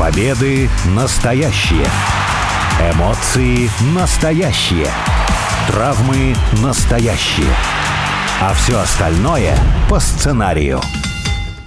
Победы настоящие. Эмоции настоящие. Травмы настоящие. А все остальное по сценарию.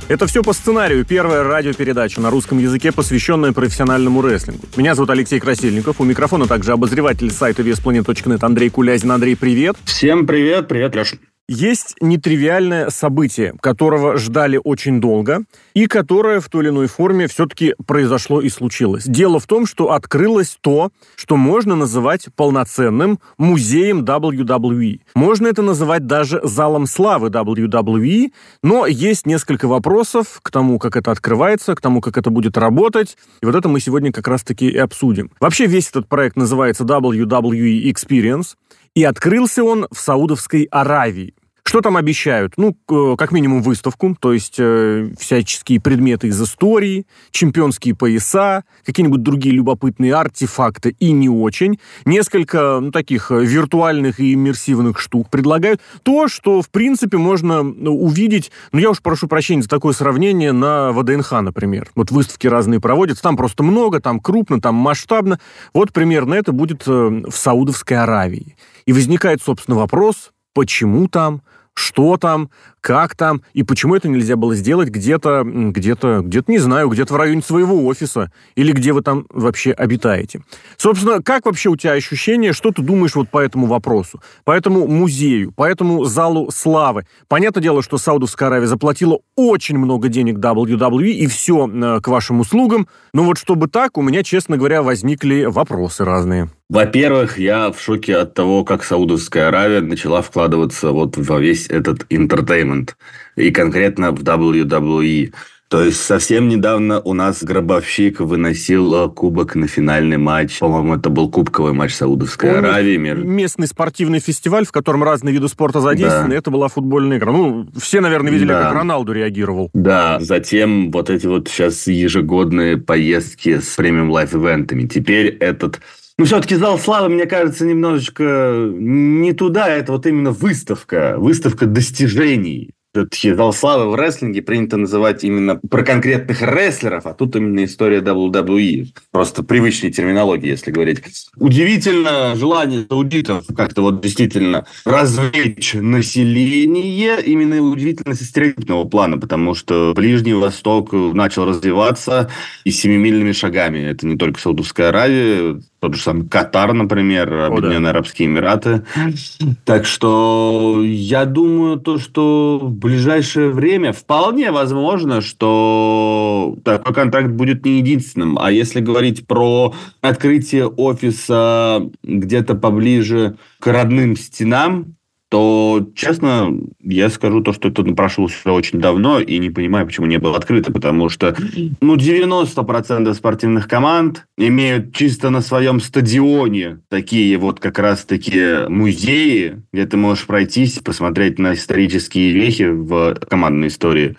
Это все по сценарию. Первая радиопередача на русском языке, посвященная профессиональному рестлингу. Меня зовут Алексей Красильников. У микрофона также обозреватель сайта веспланет.нет Андрей Кулязин. Андрей, привет. Всем привет. Привет, Леша. Есть нетривиальное событие, которого ждали очень долго, и которое в той или иной форме все-таки произошло и случилось. Дело в том, что открылось то, что можно называть полноценным музеем WWE. Можно это называть даже залом славы WWE, но есть несколько вопросов к тому, как это открывается, к тому, как это будет работать, и вот это мы сегодня как раз-таки и обсудим. Вообще весь этот проект называется WWE Experience, и открылся он в Саудовской Аравии. Что там обещают? Ну, как минимум выставку, то есть э, всяческие предметы из истории, чемпионские пояса, какие-нибудь другие любопытные артефакты и не очень. Несколько ну, таких э, виртуальных и иммерсивных штук предлагают. То, что, в принципе, можно увидеть, ну, я уж прошу прощения за такое сравнение, на ВДНХ, например. Вот выставки разные проводятся, там просто много, там крупно, там масштабно. Вот примерно это будет э, в Саудовской Аравии. И возникает, собственно, вопрос, почему там, что там, как там, и почему это нельзя было сделать где-то, где-то, где-то, не знаю, где-то в районе своего офиса, или где вы там вообще обитаете. Собственно, как вообще у тебя ощущение, что ты думаешь вот по этому вопросу, по этому музею, по этому залу славы? Понятное дело, что Саудовская Аравия заплатила очень много денег WWE, и все э, к вашим услугам, но вот чтобы так, у меня, честно говоря, возникли вопросы разные. Во-первых, я в шоке от того, как Саудовская Аравия начала вкладываться вот во весь этот entertainment. И конкретно в WWE. То есть совсем недавно у нас гробовщик выносил э, кубок на финальный матч. По-моему, это был кубковый матч Саудовской ну, Аравии. Местный спортивный фестиваль, в котором разные виды спорта задействованы. Да. Это была футбольная игра. Ну, все, наверное, видели, да. как Роналду реагировал. Да, затем вот эти вот сейчас ежегодные поездки с premium live event ами. Теперь этот ну, все-таки зал славы, мне кажется, немножечко не туда. Это вот именно выставка. Выставка достижений. Все-таки зал славы в рестлинге принято называть именно про конкретных рестлеров, а тут именно история WWE. Просто привычной терминологии, если говорить. Удивительно желание саудитов как-то вот действительно развлечь население именно удивительно со стереотипного плана, потому что Ближний Восток начал развиваться и семимильными шагами. Это не только Саудовская Аравия, тот же самый Катар, например, Объединенные да. Арабские Эмираты. Так что я думаю, то, что в ближайшее время вполне возможно, что такой контракт будет не единственным. А если говорить про открытие офиса где-то поближе к родным стенам, то, честно, я скажу то, что это напрашивалось уже очень давно, и не понимаю, почему не было открыто, потому что ну, 90% спортивных команд имеют чисто на своем стадионе такие вот как раз-таки музеи, где ты можешь пройтись, посмотреть на исторические вехи в командной истории,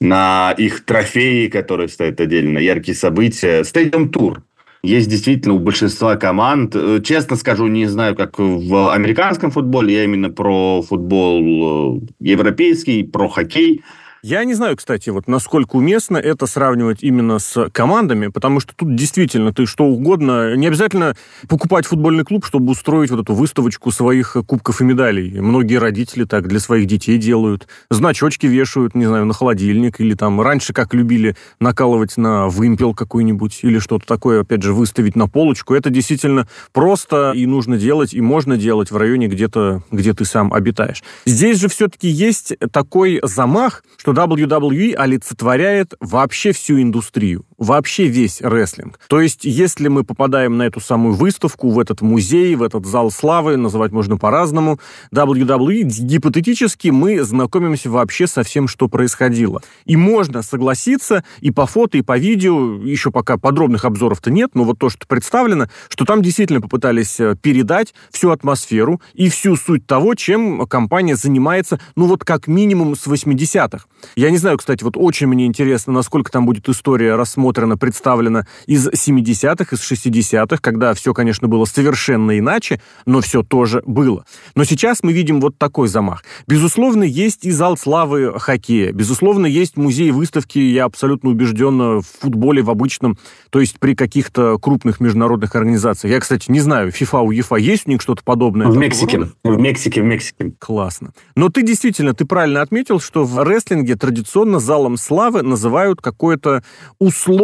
на их трофеи, которые стоят отдельно, яркие события. Стадиум-тур есть действительно у большинства команд. Э, честно скажу, не знаю, как в американском футболе, я именно про футбол э, европейский, про хоккей. Я не знаю, кстати, вот насколько уместно это сравнивать именно с командами, потому что тут действительно ты что угодно, не обязательно покупать футбольный клуб, чтобы устроить вот эту выставочку своих кубков и медалей. Многие родители так для своих детей делают. Значочки вешают, не знаю, на холодильник, или там раньше как любили накалывать на вымпел какой-нибудь, или что-то такое, опять же, выставить на полочку. Это действительно просто и нужно делать, и можно делать в районе где-то, где ты сам обитаешь. Здесь же все-таки есть такой замах, что WWE олицетворяет вообще всю индустрию, вообще весь рестлинг. То есть, если мы попадаем на эту самую выставку, в этот музей, в этот зал славы, называть можно по-разному, WWE, гипотетически мы знакомимся вообще со всем, что происходило. И можно согласиться и по фото, и по видео, еще пока подробных обзоров-то нет, но вот то, что представлено, что там действительно попытались э, передать всю атмосферу и всю суть того, чем компания занимается, ну вот как минимум с 80-х. Я не знаю, кстати, вот очень мне интересно, насколько там будет история рассмотрена пересмотрена, представлена из 70-х, из 60-х, когда все, конечно, было совершенно иначе, но все тоже было. Но сейчас мы видим вот такой замах. Безусловно, есть и зал славы хоккея. Безусловно, есть музей выставки, я абсолютно убежден, в футболе, в обычном, то есть при каких-то крупных международных организациях. Я, кстати, не знаю, FIFA, УЕФА, есть у них что-то подобное? В Мексике. В Мексике, в Мексике. Классно. Но ты действительно, ты правильно отметил, что в рестлинге традиционно залом славы называют какое-то условное,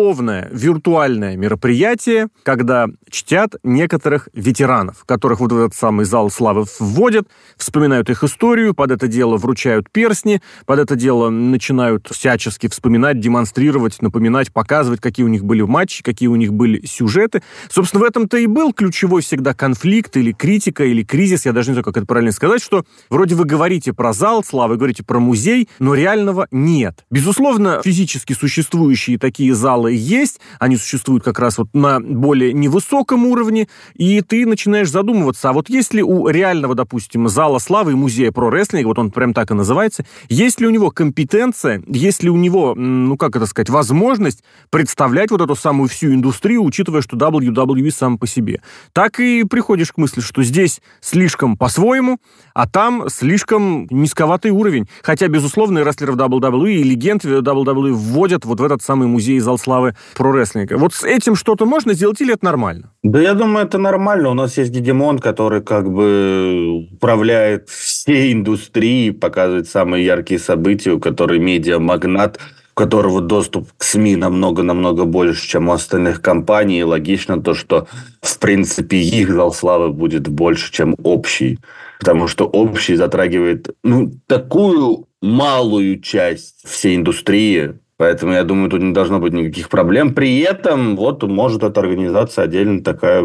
виртуальное мероприятие, когда чтят некоторых ветеранов, которых вот в этот самый зал славы вводят, вспоминают их историю, под это дело вручают перстни, под это дело начинают всячески вспоминать, демонстрировать, напоминать, показывать, какие у них были матчи, какие у них были сюжеты. Собственно, в этом-то и был ключевой всегда конфликт или критика, или кризис, я даже не знаю, как это правильно сказать, что вроде вы говорите про зал славы, говорите про музей, но реального нет. Безусловно, физически существующие такие залы есть, они существуют как раз вот на более невысоком уровне, и ты начинаешь задумываться, а вот есть ли у реального, допустим, зала славы и музея про рестлинг, вот он прям так и называется, есть ли у него компетенция, есть ли у него, ну как это сказать, возможность представлять вот эту самую всю индустрию, учитывая, что WWE сам по себе. Так и приходишь к мысли, что здесь слишком по-своему, а там слишком низковатый уровень. Хотя, безусловно, и рестлеров WWE, и легенд WWE вводят вот в этот самый музей зал славы про рестлинга. Вот с этим что-то можно сделать или это нормально? Да я думаю, это нормально. У нас есть Гедемон, который как бы управляет всей индустрией, показывает самые яркие события, у которой медиа-магнат, у которого доступ к СМИ намного-намного больше, чем у остальных компаний. И логично то, что, в принципе, их зал славы будет больше, чем общий. Потому что общий затрагивает ну, такую малую часть всей индустрии, Поэтому, я думаю, тут не должно быть никаких проблем. При этом, вот, может эта организация отдельно такая...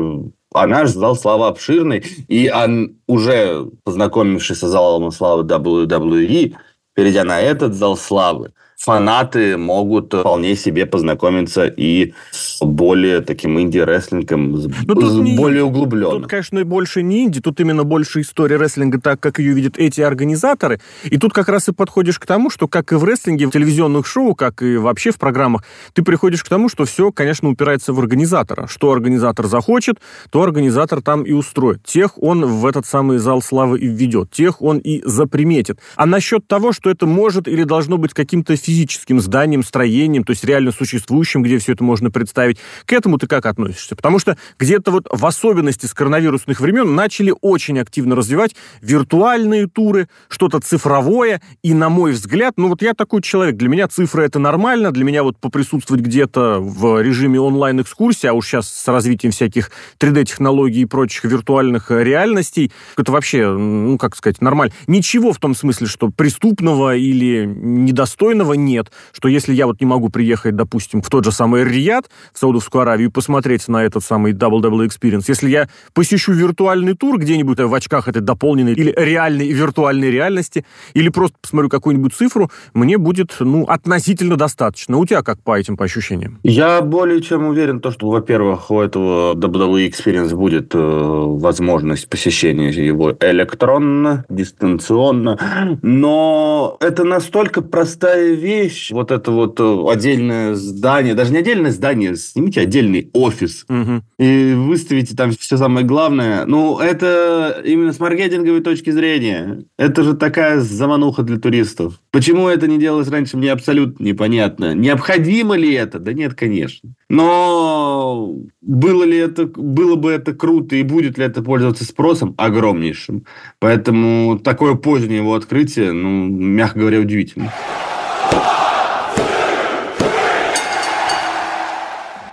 А наш зал славы обширный, и он, уже познакомившись с залом славы WWE, перейдя на этот зал славы, фанаты могут вполне себе познакомиться и с более таким инди-рестлингом, с, ну, с не, более углубленным. Тут, конечно, больше не инди, тут именно больше история рестлинга так, как ее видят эти организаторы. И тут как раз и подходишь к тому, что как и в рестлинге, в телевизионных шоу, как и вообще в программах, ты приходишь к тому, что все, конечно, упирается в организатора. Что организатор захочет, то организатор там и устроит. Тех он в этот самый зал славы и введет, тех он и заприметит. А насчет того, что это может или должно быть каким-то физическим зданием, строением, то есть реально существующим, где все это можно представить. К этому ты как относишься? Потому что где-то вот в особенности с коронавирусных времен начали очень активно развивать виртуальные туры, что-то цифровое, и, на мой взгляд, ну вот я такой человек, для меня цифры это нормально, для меня вот поприсутствовать где-то в режиме онлайн-экскурсии, а уж сейчас с развитием всяких 3D-технологий и прочих виртуальных реальностей, это вообще, ну, как сказать, нормально. Ничего в том смысле, что преступного или недостойного нет, что если я вот не могу приехать, допустим, в тот же самый Риад, в Саудовскую Аравию, посмотреть на этот самый Double-Double Experience, если я посещу виртуальный тур где-нибудь в очках этой дополненной или реальной виртуальной реальности, или просто посмотрю какую-нибудь цифру, мне будет, ну, относительно достаточно. У тебя как по этим, по ощущениям? Я более чем уверен, то, что, во-первых, у этого WWE Experience будет э, возможность посещения его электронно, дистанционно, но это настолько простая вещь, вот это вот э, отдельное здание, даже не отдельное здание, снимите отдельный офис угу. и выставите там все самое главное. Ну, это именно с маркетинговой точки зрения. Это же такая замануха для туристов. Почему это не делалось раньше, мне абсолютно непонятно. Необходимо ли это? Да нет, конечно. Но было ли это, было бы это круто и будет ли это пользоваться спросом? Огромнейшим. Поэтому такое позднее его открытие, ну, мягко говоря, удивительно.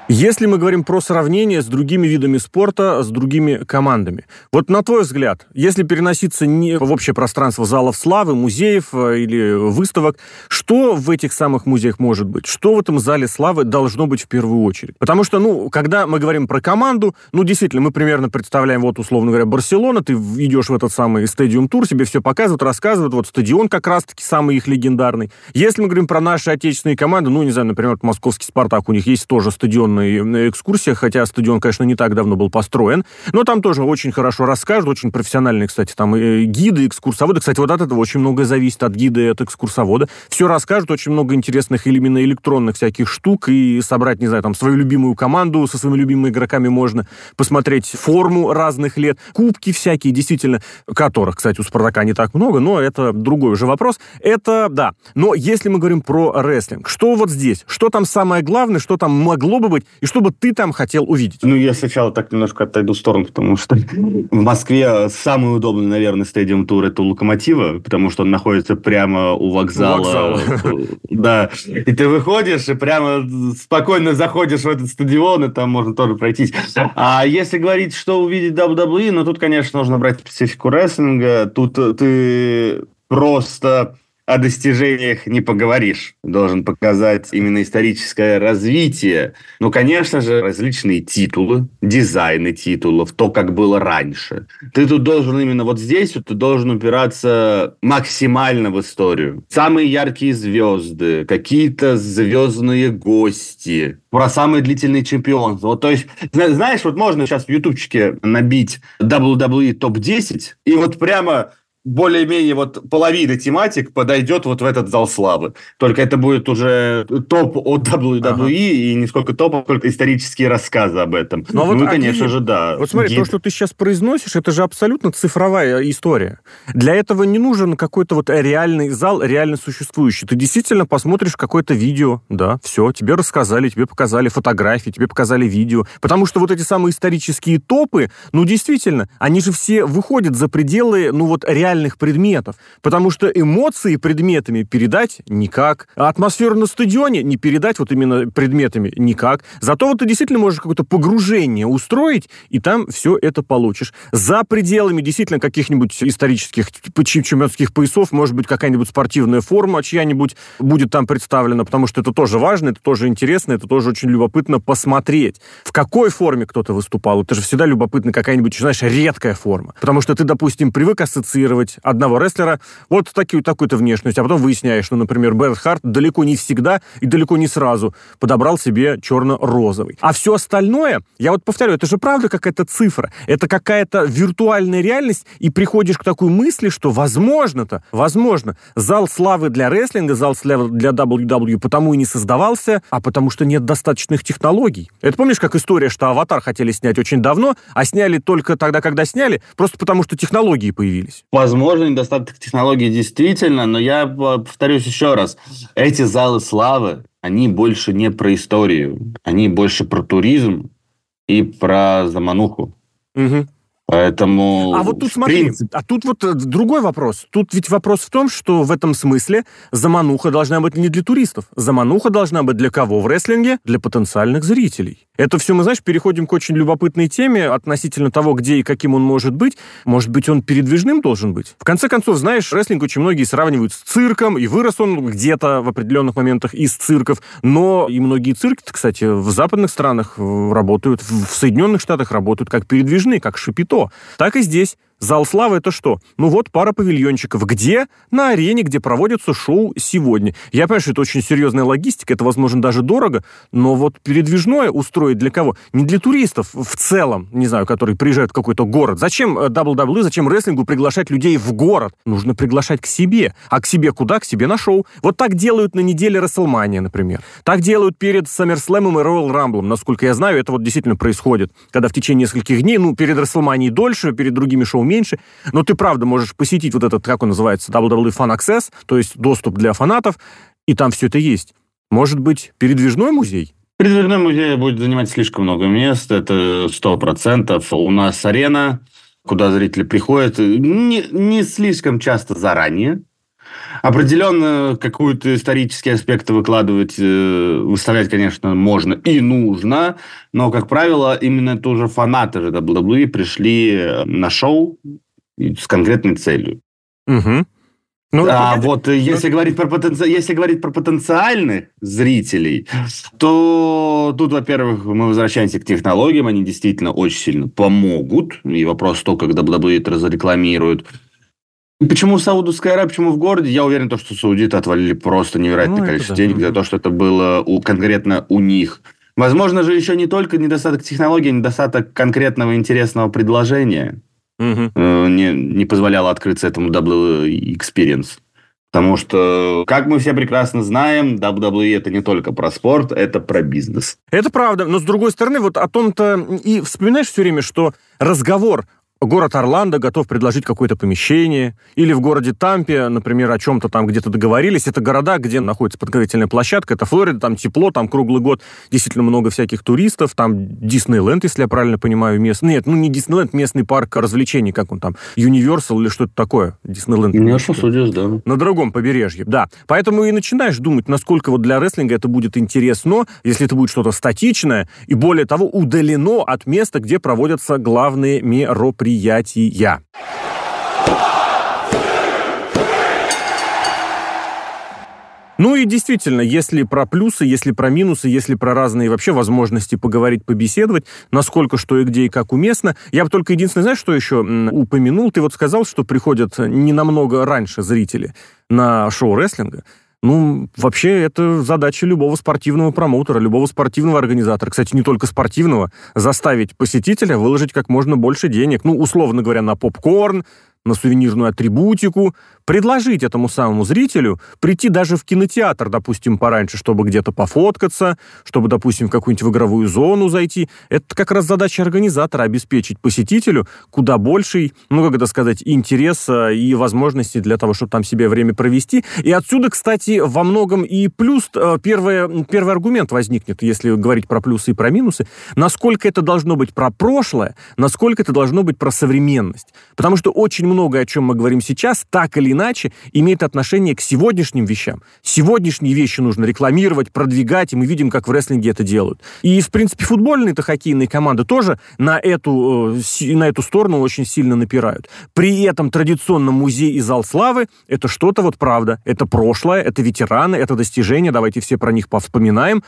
Если мы говорим про сравнение с другими видами спорта, с другими командами, вот на твой взгляд, если переноситься не в общее пространство залов славы, музеев э, или выставок, что в этих самых музеях может быть? Что в этом зале славы должно быть в первую очередь? Потому что, ну, когда мы говорим про команду, ну, действительно, мы примерно представляем, вот, условно говоря, Барселона, ты идешь в этот самый стадиум-тур, тебе все показывают, рассказывают, вот стадион как раз-таки самый их легендарный. Если мы говорим про наши отечественные команды, ну, не знаю, например, московский «Спартак», у них есть тоже стадион экскурсионная экскурсия, хотя стадион, конечно, не так давно был построен, но там тоже очень хорошо расскажут, очень профессиональные, кстати, там и гиды, экскурсоводы. Кстати, вот от этого очень многое зависит от гида и от экскурсовода. Все расскажут, очень много интересных именно электронных всяких штук, и собрать, не знаю, там, свою любимую команду со своими любимыми игроками можно, посмотреть форму разных лет, кубки всякие, действительно, которых, кстати, у «Спартака» не так много, но это другой уже вопрос. Это, да. Но если мы говорим про рестлинг, что вот здесь? Что там самое главное, что там могло бы быть, и что бы ты там хотел увидеть? Ну, я сначала так немножко отойду в сторону, потому что в Москве самый удобный, наверное, стадиум тур это у Локомотива, потому что он находится прямо у вокзала. У вокзала. Да. И ты выходишь и прямо спокойно заходишь в этот стадион, и там можно тоже пройтись. А если говорить, что увидеть WWE, ну, тут, конечно, нужно брать специфику рестлинга. Тут ты просто о достижениях не поговоришь. Должен показать именно историческое развитие. Ну, конечно же, различные титулы, дизайны титулов, то, как было раньше. Ты тут должен именно вот здесь, вот, ты должен упираться максимально в историю. Самые яркие звезды, какие-то звездные гости, про самые длительные чемпионства. Вот, то есть, знаешь, вот можно сейчас в ютубчике набить WWE топ-10, и вот прямо более-менее вот половина тематик подойдет вот в этот зал славы. Только это будет уже топ от WWE ага. и не сколько топ, сколько исторические рассказы об этом. Но ну, вот, конечно же, да. Вот смотри, гид... то, что ты сейчас произносишь, это же абсолютно цифровая история. Для этого не нужен какой-то вот реальный зал, реально существующий. Ты действительно посмотришь какое-то видео, да, все, тебе рассказали, тебе показали фотографии, тебе показали видео. Потому что вот эти самые исторические топы, ну, действительно, они же все выходят за пределы, ну, вот реально реальных предметов. Потому что эмоции предметами передать никак. А атмосферу на стадионе не передать вот именно предметами никак. Зато вот ты действительно можешь какое-то погружение устроить, и там все это получишь. За пределами действительно каких-нибудь исторических чемпионских поясов, может быть, какая-нибудь спортивная форма чья-нибудь будет там представлена, потому что это тоже важно, это тоже интересно, это тоже очень любопытно посмотреть. В какой форме кто-то выступал. Это же всегда любопытно какая-нибудь, знаешь, редкая форма. Потому что ты, допустим, привык ассоциировать ассоциировать одного рестлера вот такую, такую-то внешность, а потом выясняешь, что, например, Брэд Харт далеко не всегда и далеко не сразу подобрал себе черно-розовый. А все остальное, я вот повторю, это же правда какая-то цифра, это какая-то виртуальная реальность, и приходишь к такой мысли, что возможно-то, возможно, зал славы для рестлинга, зал славы для WWE потому и не создавался, а потому что нет достаточных технологий. Это помнишь, как история, что «Аватар» хотели снять очень давно, а сняли только тогда, когда сняли, просто потому что технологии появились? Возможно возможно, недостаток технологий действительно, но я повторюсь еще раз. Эти залы славы, они больше не про историю, они больше про туризм и про замануху. Угу. Поэтому... А вот тут смотри, принципе... а тут вот э, другой вопрос. Тут ведь вопрос в том, что в этом смысле замануха должна быть не для туристов. Замануха должна быть для кого в рестлинге? Для потенциальных зрителей. Это все мы, знаешь, переходим к очень любопытной теме относительно того, где и каким он может быть. Может быть, он передвижным должен быть? В конце концов, знаешь, рестлинг очень многие сравнивают с цирком, и вырос он где-то в определенных моментах из цирков. Но и многие цирки, кстати, в западных странах э, работают, в Соединенных Штатах работают как передвижные, как шипито что? Так и здесь. Зал славы это что? Ну вот пара павильончиков. Где? На арене, где проводится шоу сегодня. Я понимаю, что это очень серьезная логистика, это, возможно, даже дорого, но вот передвижное устроить для кого? Не для туристов в целом, не знаю, которые приезжают в какой-то город. Зачем WWE, зачем рестлингу приглашать людей в город? Нужно приглашать к себе. А к себе куда? К себе на шоу. Вот так делают на неделе Расселмания, например. Так делают перед SummerSlam и Royal Rumble. Насколько я знаю, это вот действительно происходит. Когда в течение нескольких дней, ну, перед Расселманией дольше, перед другими шоу меньше. Но ты, правда, можешь посетить вот этот, как он называется, WWE Fan Access, то есть доступ для фанатов, и там все это есть. Может быть, передвижной музей? Передвижной музей будет занимать слишком много мест, это сто процентов. У нас арена, куда зрители приходят не, не слишком часто заранее, Определенно какую-то исторические аспекты выкладывать, э, выставлять, конечно, можно и нужно, но, как правило, именно тоже фанаты же WWE пришли э, на шоу с конкретной целью. Угу. Ну, а вот э, если, ну... говорить про потенци... если говорить про потенциальных зрителей, то тут, во-первых, мы возвращаемся к технологиям, они действительно очень сильно помогут. И вопрос то, как WWE это разрекламируют. Почему Саудовская Аравия, почему в городе? Я уверен, то, что саудиты отвалили просто невероятное ну, количество да. денег за то, что это было у, конкретно у них. Возможно же еще не только недостаток технологий, а недостаток конкретного интересного предложения угу. не, не позволяло открыться этому WWE Experience. Потому что, как мы все прекрасно знаем, WWE это не только про спорт, это про бизнес. Это правда. Но с другой стороны, вот о том-то и вспоминаешь все время, что разговор город Орландо готов предложить какое-то помещение, или в городе Тампе, например, о чем-то там где-то договорились. Это города, где находится подготовительная площадка, это Флорида, там тепло, там круглый год действительно много всяких туристов, там Диснейленд, если я правильно понимаю, местный. Нет, ну не Диснейленд, местный парк развлечений, как он там, Юниверсал или что-то такое. Диснейленд. Не что судишь, да. На другом побережье, да. Поэтому и начинаешь думать, насколько вот для рестлинга это будет интересно, если это будет что-то статичное, и более того, удалено от места, где проводятся главные мероприятия мероприятия. Ну и действительно, если про плюсы, если про минусы, если про разные вообще возможности поговорить, побеседовать, насколько что и где и как уместно, я бы только единственное, знаешь, что еще упомянул? Ты вот сказал, что приходят не намного раньше зрители на шоу рестлинга. Ну, вообще, это задача любого спортивного промоутера, любого спортивного организатора. Кстати, не только спортивного. Заставить посетителя выложить как можно больше денег. Ну, условно говоря, на попкорн, на сувенирную атрибутику, предложить этому самому зрителю прийти даже в кинотеатр, допустим, пораньше, чтобы где-то пофоткаться, чтобы, допустим, в какую-нибудь в игровую зону зайти. Это как раз задача организатора обеспечить посетителю куда больший, ну, как это сказать, интерес и возможности для того, чтобы там себе время провести. И отсюда, кстати, во многом и плюс, э, первый, первый аргумент возникнет, если говорить про плюсы и про минусы, насколько это должно быть про прошлое, насколько это должно быть про современность. Потому что очень многое, о чем мы говорим сейчас, так или иначе имеет отношение к сегодняшним вещам. Сегодняшние вещи нужно рекламировать, продвигать, и мы видим, как в рестлинге это делают. И, в принципе, футбольные-то хоккейные команды тоже на эту, э, на эту сторону очень сильно напирают. При этом традиционно музей и зал славы — это что-то вот правда. Это прошлое, это ветераны, это достижения, давайте все про них повспоминаем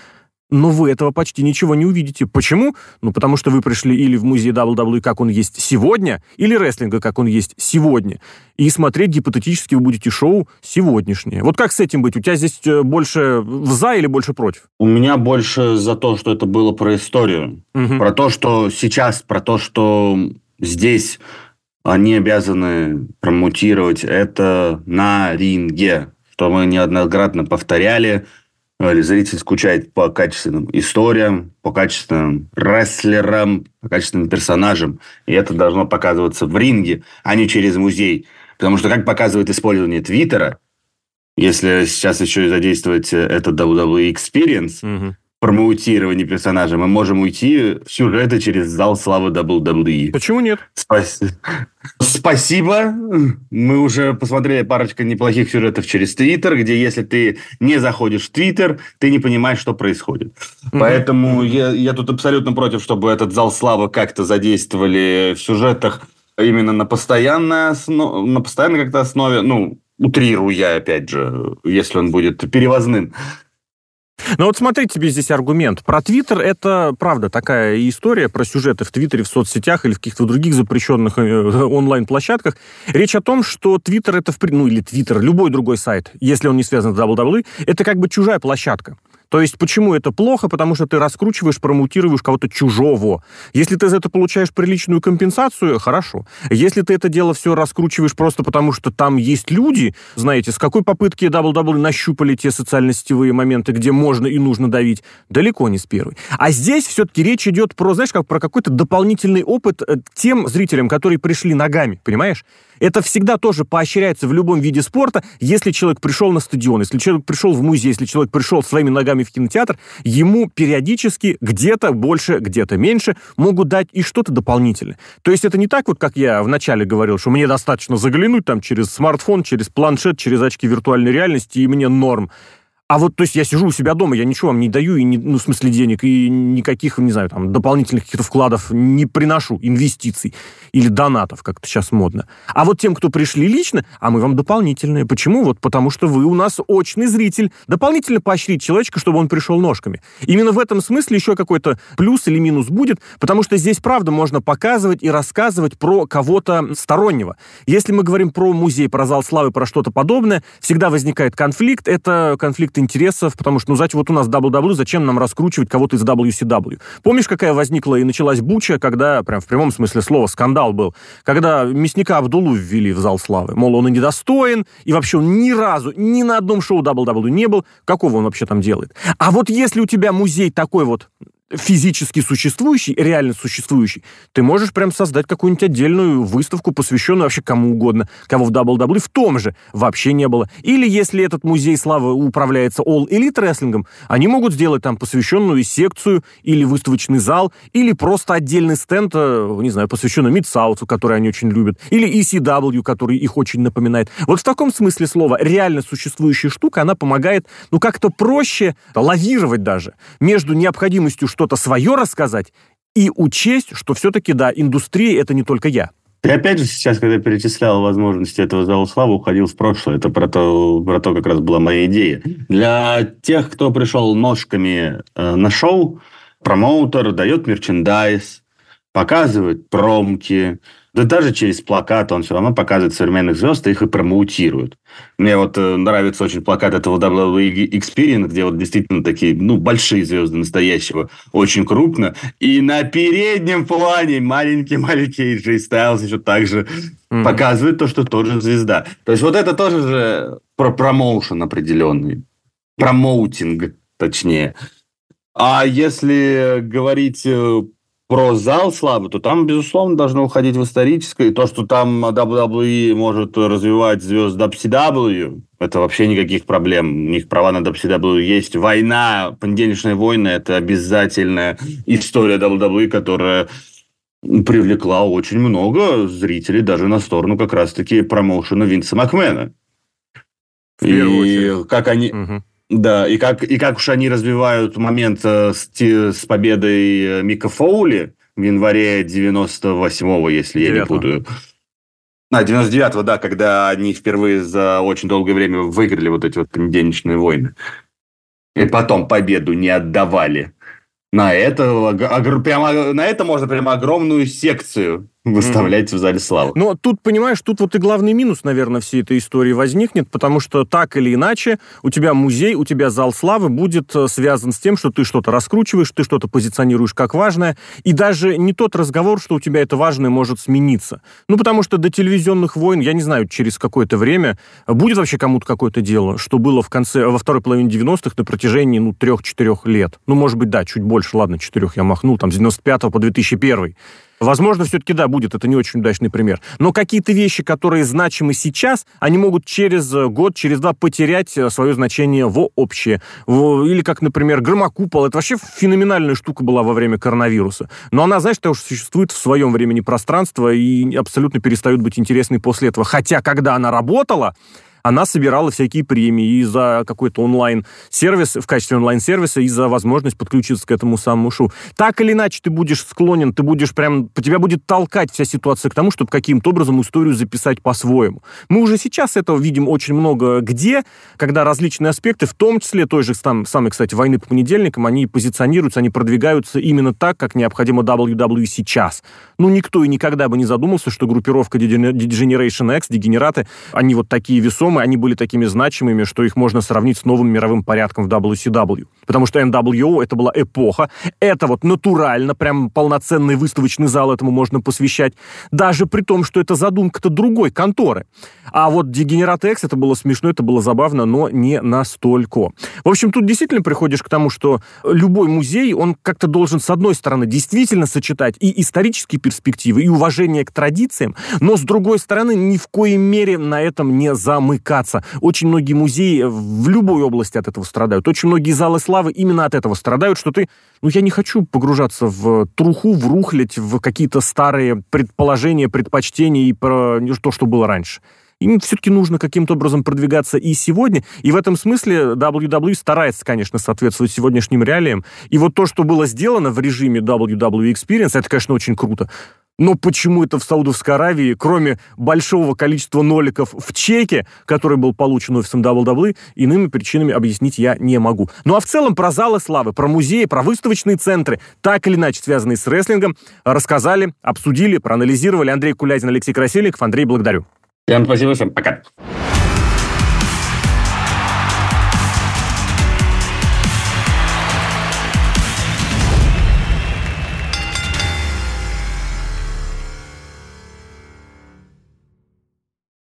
но вы этого почти ничего не увидите. Почему? Ну, потому что вы пришли или в музей WWE, как он есть сегодня, или рестлинга, как он есть сегодня. И смотреть гипотетически вы будете шоу сегодняшнее. Вот как с этим быть? У тебя здесь э, больше за или больше против? У меня больше за то, что это было про историю. Угу. Про то, что сейчас, про то, что здесь они обязаны промутировать это на ринге. Что мы неоднократно повторяли – Зритель скучает по качественным историям, по качественным рестлерам, по качественным персонажам. И это должно показываться в ринге, а не через музей. Потому что, как показывает использование Твиттера, если сейчас еще и задействовать э, этот WWE Experience, угу промоутировании персонажа, мы можем уйти в сюжеты через зал славы WWE. Почему нет? Спас... Спасибо. Мы уже посмотрели парочку неплохих сюжетов через Твиттер, где если ты не заходишь в Твиттер, ты не понимаешь, что происходит. Mm-hmm. Поэтому я, я тут абсолютно против, чтобы этот зал славы как-то задействовали в сюжетах именно на постоянной основе, на постоянной как-то основе, ну, утрирую я, опять же, если он будет перевозным. Ну вот смотри, тебе здесь аргумент. Про Твиттер это, правда, такая история про сюжеты в Твиттере, в соцсетях или в каких-то других запрещенных э, онлайн-площадках. Речь о том, что Твиттер это, ну или Твиттер, любой другой сайт, если он не связан с WWE, это как бы чужая площадка. То есть почему это плохо? Потому что ты раскручиваешь, промутируешь кого-то чужого. Если ты за это получаешь приличную компенсацию, хорошо. Если ты это дело все раскручиваешь просто потому, что там есть люди, знаете, с какой попытки WWE нащупали те социально-сетевые моменты, где можно и нужно давить, далеко не с первой. А здесь все-таки речь идет про, знаешь, как про какой-то дополнительный опыт э, тем зрителям, которые пришли ногами, понимаешь? Это всегда тоже поощряется в любом виде спорта. Если человек пришел на стадион, если человек пришел в музей, если человек пришел своими ногами в кинотеатр, ему периодически где-то больше, где-то меньше могут дать и что-то дополнительное. То есть это не так вот, как я вначале говорил, что мне достаточно заглянуть там через смартфон, через планшет, через очки виртуальной реальности, и мне норм. А вот, то есть я сижу у себя дома, я ничего вам не даю, и не, ну, в смысле денег, и никаких, не знаю, там, дополнительных каких-то вкладов не приношу, инвестиций или донатов, как это сейчас модно. А вот тем, кто пришли лично, а мы вам дополнительные. Почему? Вот потому что вы у нас очный зритель. Дополнительно поощрить человечка, чтобы он пришел ножками. Именно в этом смысле еще какой-то плюс или минус будет, потому что здесь, правда, можно показывать и рассказывать про кого-то стороннего. Если мы говорим про музей, про зал славы, про что-то подобное, всегда возникает конфликт. Это конфликт конфликт интересов, потому что, ну, знаете, вот у нас WWE, зачем нам раскручивать кого-то из WCW? Помнишь, какая возникла и началась буча, когда, прям в прямом смысле слова, скандал был, когда мясника Абдулу ввели в зал славы? Мол, он и недостоин, и вообще он ни разу, ни на одном шоу WWE не был. Какого он вообще там делает? А вот если у тебя музей такой вот физически существующий, реально существующий, ты можешь прям создать какую-нибудь отдельную выставку, посвященную вообще кому угодно, кого в WWE в том же вообще не было. Или если этот музей славы управляется All Elite Wrestling, они могут сделать там посвященную секцию или выставочный зал, или просто отдельный стенд, э, не знаю, посвященный Мидсауту, который они очень любят, или ECW, который их очень напоминает. Вот в таком смысле слова реально существующая штука, она помогает, ну, как-то проще лавировать даже между необходимостью что-то свое рассказать и учесть, что все-таки, да, индустрия – это не только я. Ты опять же сейчас, когда перечислял возможности этого зала славы, уходил в прошлое. Это про то, про то как раз была моя идея. Для тех, кто пришел ножками э, на шоу, промоутер дает мерчендайз, показывает промки, да даже через плакат он все равно показывает современных звезд, и их и промоутирует. Мне вот э, нравится очень плакат этого WWE Experience, где вот действительно такие, ну, большие звезды настоящего, очень крупно. И на переднем плане маленький-маленький Джей Стайлз еще также mm-hmm. показывает то, что тоже звезда. То есть вот это тоже же про промоушен определенный. Промоутинг, точнее. А если говорить э, про зал слабо, то там, безусловно, должно уходить в историческое. И то, что там WWE может развивать звезд WCW, это вообще никаких проблем. У них права на WCW есть. Война, понедельничные войны – это обязательная история WWE, которая привлекла очень много зрителей даже на сторону как раз-таки промоушена Винса Макмена. И как они... Угу. Да, и как, и как уж они развивают момент э, с, с победой э, Мика Фоули в январе 98-го, если 9 я не путаю. А, 99-го, да, когда они впервые за очень долгое время выиграли вот эти вот понедельничные войны. И потом победу не отдавали. На это, прямо, на это можно прямо огромную секцию выставлять mm-hmm. в зале славы. Но тут, понимаешь, тут вот и главный минус, наверное, всей этой истории возникнет, потому что так или иначе у тебя музей, у тебя зал славы будет э, связан с тем, что ты что-то раскручиваешь, ты что-то позиционируешь как важное, и даже не тот разговор, что у тебя это важное может смениться. Ну, потому что до телевизионных войн, я не знаю, через какое-то время будет вообще кому-то какое-то дело, что было в конце, во второй половине 90-х на протяжении, ну, трех-четырех лет. Ну, может быть, да, чуть больше, ладно, четырех я махнул, там, с 95 по 2001 Возможно, все-таки, да, будет. Это не очень удачный пример. Но какие-то вещи, которые значимы сейчас, они могут через год, через два потерять э, свое значение в общее. Или как, например, громокупол. Это вообще феноменальная штука была во время коронавируса. Но она, знаешь, что существует в своем времени пространства и абсолютно перестает быть интересной после этого. Хотя, когда она работала, она собирала всякие премии и за какой-то онлайн-сервис, в качестве онлайн-сервиса, и за возможность подключиться к этому самому шоу. Так или иначе, ты будешь склонен, ты будешь прям, тебя будет толкать вся ситуация к тому, чтобы каким-то образом историю записать по-своему. Мы уже сейчас этого видим очень много где, когда различные аспекты, в том числе той же там, самой, кстати, войны по понедельникам, они позиционируются, они продвигаются именно так, как необходимо WWE сейчас. Ну, никто и никогда бы не задумался, что группировка Degeneration X, дегенераты, они вот такие весомые, фильмы, они были такими значимыми, что их можно сравнить с новым мировым порядком в WCW. Потому что NWO это была эпоха, это вот натурально, прям полноценный выставочный зал этому можно посвящать, даже при том, что это задумка-то другой конторы. А вот Дегенерат X это было смешно, это было забавно, но не настолько. В общем, тут действительно приходишь к тому, что любой музей, он как-то должен, с одной стороны, действительно сочетать и исторические перспективы, и уважение к традициям, но, с другой стороны, ни в коей мере на этом не замыкать увлекаться. Очень многие музеи в любой области от этого страдают. Очень многие залы славы именно от этого страдают, что ты... Ну, я не хочу погружаться в труху, в рухлядь, в какие-то старые предположения, предпочтения и про то, что было раньше. Им все-таки нужно каким-то образом продвигаться и сегодня. И в этом смысле WWE старается, конечно, соответствовать сегодняшним реалиям. И вот то, что было сделано в режиме WWE Experience, это, конечно, очень круто. Но почему это в Саудовской Аравии, кроме большого количества ноликов в чеке, который был получен офисом WWE, иными причинами объяснить я не могу. Ну а в целом про залы славы, про музеи, про выставочные центры, так или иначе связанные с рестлингом, рассказали, обсудили, проанализировали Андрей Кулязин, Алексей Красильников. Андрей, благодарю. Всем спасибо, всем пока.